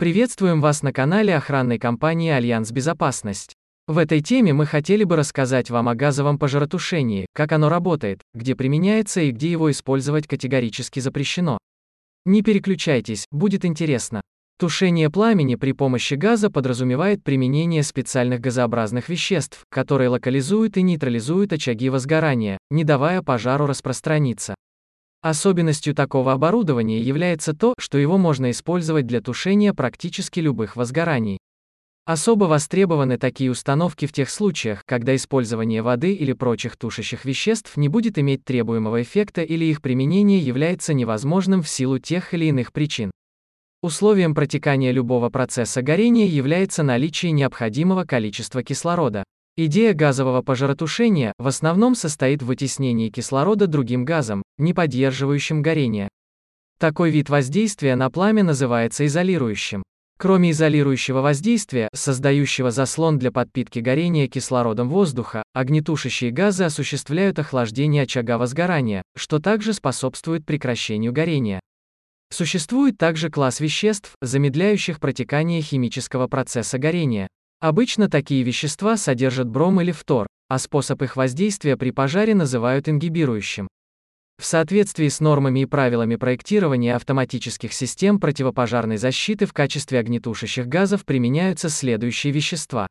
Приветствуем вас на канале охранной компании Альянс Безопасность. В этой теме мы хотели бы рассказать вам о газовом пожаротушении, как оно работает, где применяется и где его использовать категорически запрещено. Не переключайтесь, будет интересно. Тушение пламени при помощи газа подразумевает применение специальных газообразных веществ, которые локализуют и нейтрализуют очаги возгорания, не давая пожару распространиться. Особенностью такого оборудования является то, что его можно использовать для тушения практически любых возгораний. Особо востребованы такие установки в тех случаях, когда использование воды или прочих тушащих веществ не будет иметь требуемого эффекта или их применение является невозможным в силу тех или иных причин. Условием протекания любого процесса горения является наличие необходимого количества кислорода. Идея газового пожаротушения в основном состоит в вытеснении кислорода другим газом, не поддерживающим горение. Такой вид воздействия на пламя называется изолирующим. Кроме изолирующего воздействия, создающего заслон для подпитки горения кислородом воздуха, огнетушащие газы осуществляют охлаждение очага возгорания, что также способствует прекращению горения. Существует также класс веществ, замедляющих протекание химического процесса горения. Обычно такие вещества содержат бром или фтор, а способ их воздействия при пожаре называют ингибирующим. В соответствии с нормами и правилами проектирования автоматических систем противопожарной защиты в качестве огнетушащих газов применяются следующие вещества.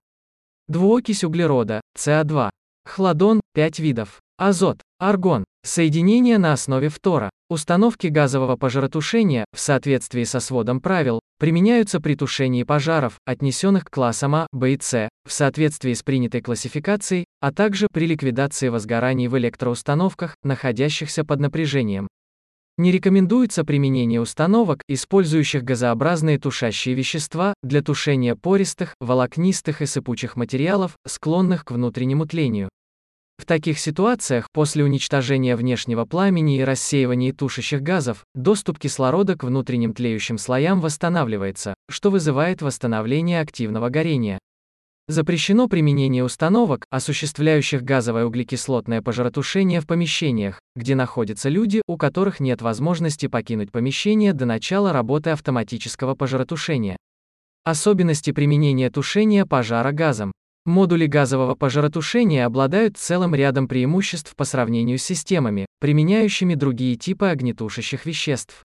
Двуокись углерода, СО2, хладон, 5 видов, азот, аргон, соединения на основе фтора, установки газового пожаротушения, в соответствии со сводом правил, применяются при тушении пожаров, отнесенных к классам А, Б и С, в соответствии с принятой классификацией, а также при ликвидации возгораний в электроустановках, находящихся под напряжением. Не рекомендуется применение установок, использующих газообразные тушащие вещества, для тушения пористых, волокнистых и сыпучих материалов, склонных к внутреннему тлению. В таких ситуациях, после уничтожения внешнего пламени и рассеивания тушащих газов, доступ кислорода к внутренним тлеющим слоям восстанавливается, что вызывает восстановление активного горения. Запрещено применение установок, осуществляющих газовое углекислотное пожаротушение в помещениях, где находятся люди, у которых нет возможности покинуть помещение до начала работы автоматического пожаротушения. Особенности применения тушения пожара газом. Модули газового пожаротушения обладают целым рядом преимуществ по сравнению с системами, применяющими другие типы огнетушащих веществ.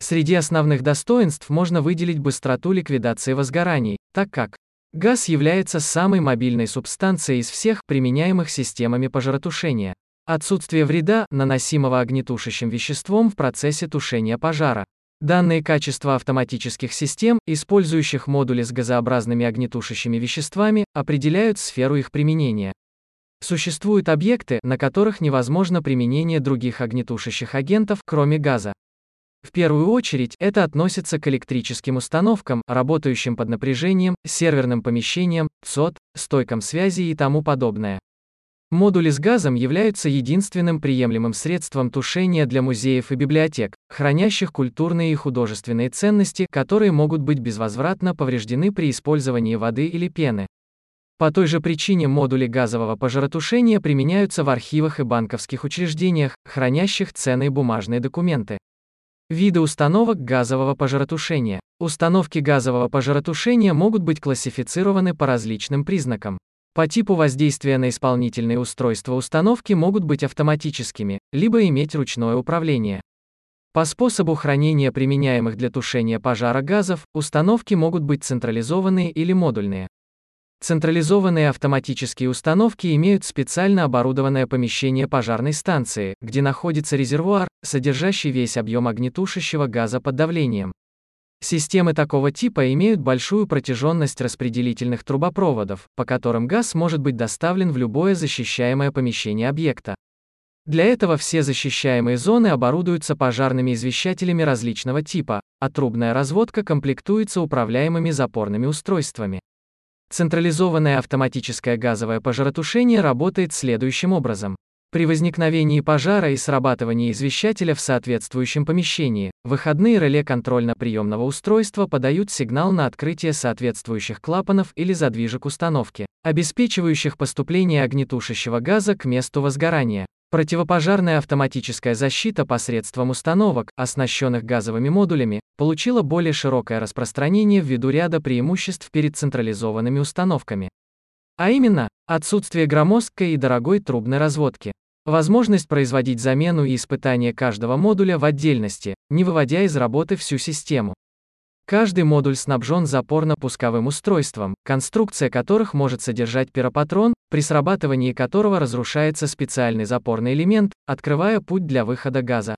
Среди основных достоинств можно выделить быстроту ликвидации возгораний, так как газ является самой мобильной субстанцией из всех применяемых системами пожаротушения. Отсутствие вреда, наносимого огнетушащим веществом в процессе тушения пожара. Данные качества автоматических систем, использующих модули с газообразными огнетушащими веществами, определяют сферу их применения. Существуют объекты, на которых невозможно применение других огнетушащих агентов, кроме газа. В первую очередь, это относится к электрическим установкам, работающим под напряжением, серверным помещениям, ЦОД, стойкам связи и тому подобное. Модули с газом являются единственным приемлемым средством тушения для музеев и библиотек, хранящих культурные и художественные ценности, которые могут быть безвозвратно повреждены при использовании воды или пены. По той же причине модули газового пожаротушения применяются в архивах и банковских учреждениях, хранящих ценные бумажные документы. Виды установок газового пожаротушения. Установки газового пожаротушения могут быть классифицированы по различным признакам. По типу воздействия на исполнительные устройства установки могут быть автоматическими, либо иметь ручное управление. По способу хранения применяемых для тушения пожара газов, установки могут быть централизованные или модульные. Централизованные автоматические установки имеют специально оборудованное помещение пожарной станции, где находится резервуар, содержащий весь объем огнетушащего газа под давлением. Системы такого типа имеют большую протяженность распределительных трубопроводов, по которым газ может быть доставлен в любое защищаемое помещение объекта. Для этого все защищаемые зоны оборудуются пожарными извещателями различного типа, а трубная разводка комплектуется управляемыми запорными устройствами. Централизованное автоматическое газовое пожаротушение работает следующим образом. При возникновении пожара и срабатывании извещателя в соответствующем помещении, выходные реле контрольно-приемного устройства подают сигнал на открытие соответствующих клапанов или задвижек установки, обеспечивающих поступление огнетушащего газа к месту возгорания. Противопожарная автоматическая защита посредством установок, оснащенных газовыми модулями, получила более широкое распространение ввиду ряда преимуществ перед централизованными установками. А именно, отсутствие громоздкой и дорогой трубной разводки. Возможность производить замену и испытание каждого модуля в отдельности, не выводя из работы всю систему. Каждый модуль снабжен запорно-пусковым устройством, конструкция которых может содержать пиропатрон, при срабатывании которого разрушается специальный запорный элемент, открывая путь для выхода газа.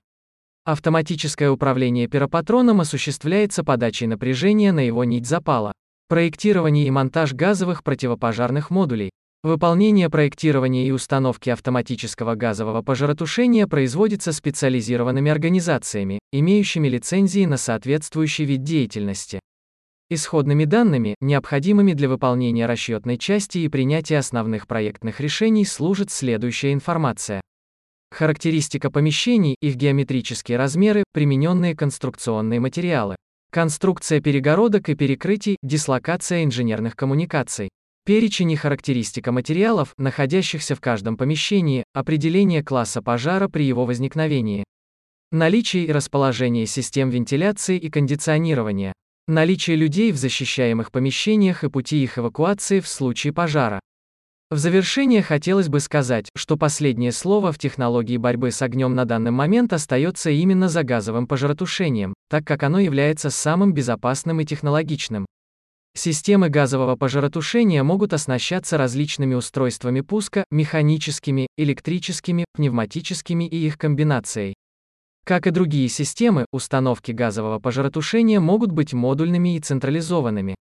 Автоматическое управление пиропатроном осуществляется подачей напряжения на его нить запала. Проектирование и монтаж газовых противопожарных модулей. Выполнение проектирования и установки автоматического газового пожаротушения производится специализированными организациями, имеющими лицензии на соответствующий вид деятельности. Исходными данными, необходимыми для выполнения расчетной части и принятия основных проектных решений служит следующая информация. Характеристика помещений, их геометрические размеры, примененные конструкционные материалы. Конструкция перегородок и перекрытий, дислокация инженерных коммуникаций. Перечень и характеристика материалов, находящихся в каждом помещении, определение класса пожара при его возникновении. Наличие и расположение систем вентиляции и кондиционирования. Наличие людей в защищаемых помещениях и пути их эвакуации в случае пожара. В завершение хотелось бы сказать, что последнее слово в технологии борьбы с огнем на данный момент остается именно за газовым пожаротушением, так как оно является самым безопасным и технологичным. Системы газового пожаротушения могут оснащаться различными устройствами пуска, механическими, электрическими, пневматическими и их комбинацией. Как и другие системы, установки газового пожаротушения могут быть модульными и централизованными.